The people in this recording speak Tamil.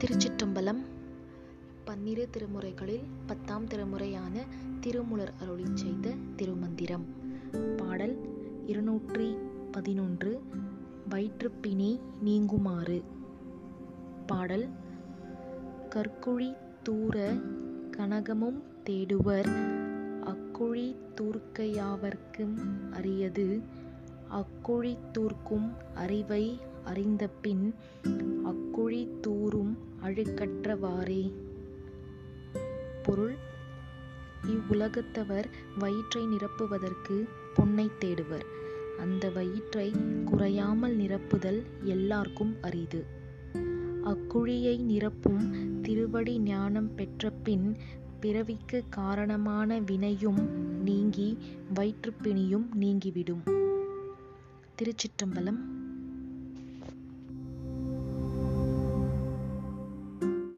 திருச்சிற்றம்பலம் பன்னிரு திருமுறைகளில் பத்தாம் திருமுறையான திருமுலர் அருளி செய்த திருமந்திரம். பாடல் இருநூற்றி பதினொன்று வயிற்றுப்பிணி நீங்குமாறு. பாடல் கற்குழி தூர கனகமும் தேடுவர் அக்குழி தூர்க்கையாவர்க்கும் அரியது. அக்குழி தூர்க்கும் அறிவை அறிந்தபின் அக்குழி தூர் கற்றவாறே. பொருள் இவ்வுலகத்தவர் வயிற்றை நிரப்புவதற்கு பொன்னைத் தேடுவர். அந்த வயிற்றை குறையாமல் நிரப்புதல் எல்லார்க்கும் அரிது. அக்குழியை நிரப்பும் திருவடி ஞானம் பெற்றபின் பிறவிக்கு காரணமான வினையும் நீங்கி வயிற்றுப்பிணியும் நீங்கிவிடும். திருச்சிற்றம்பலம்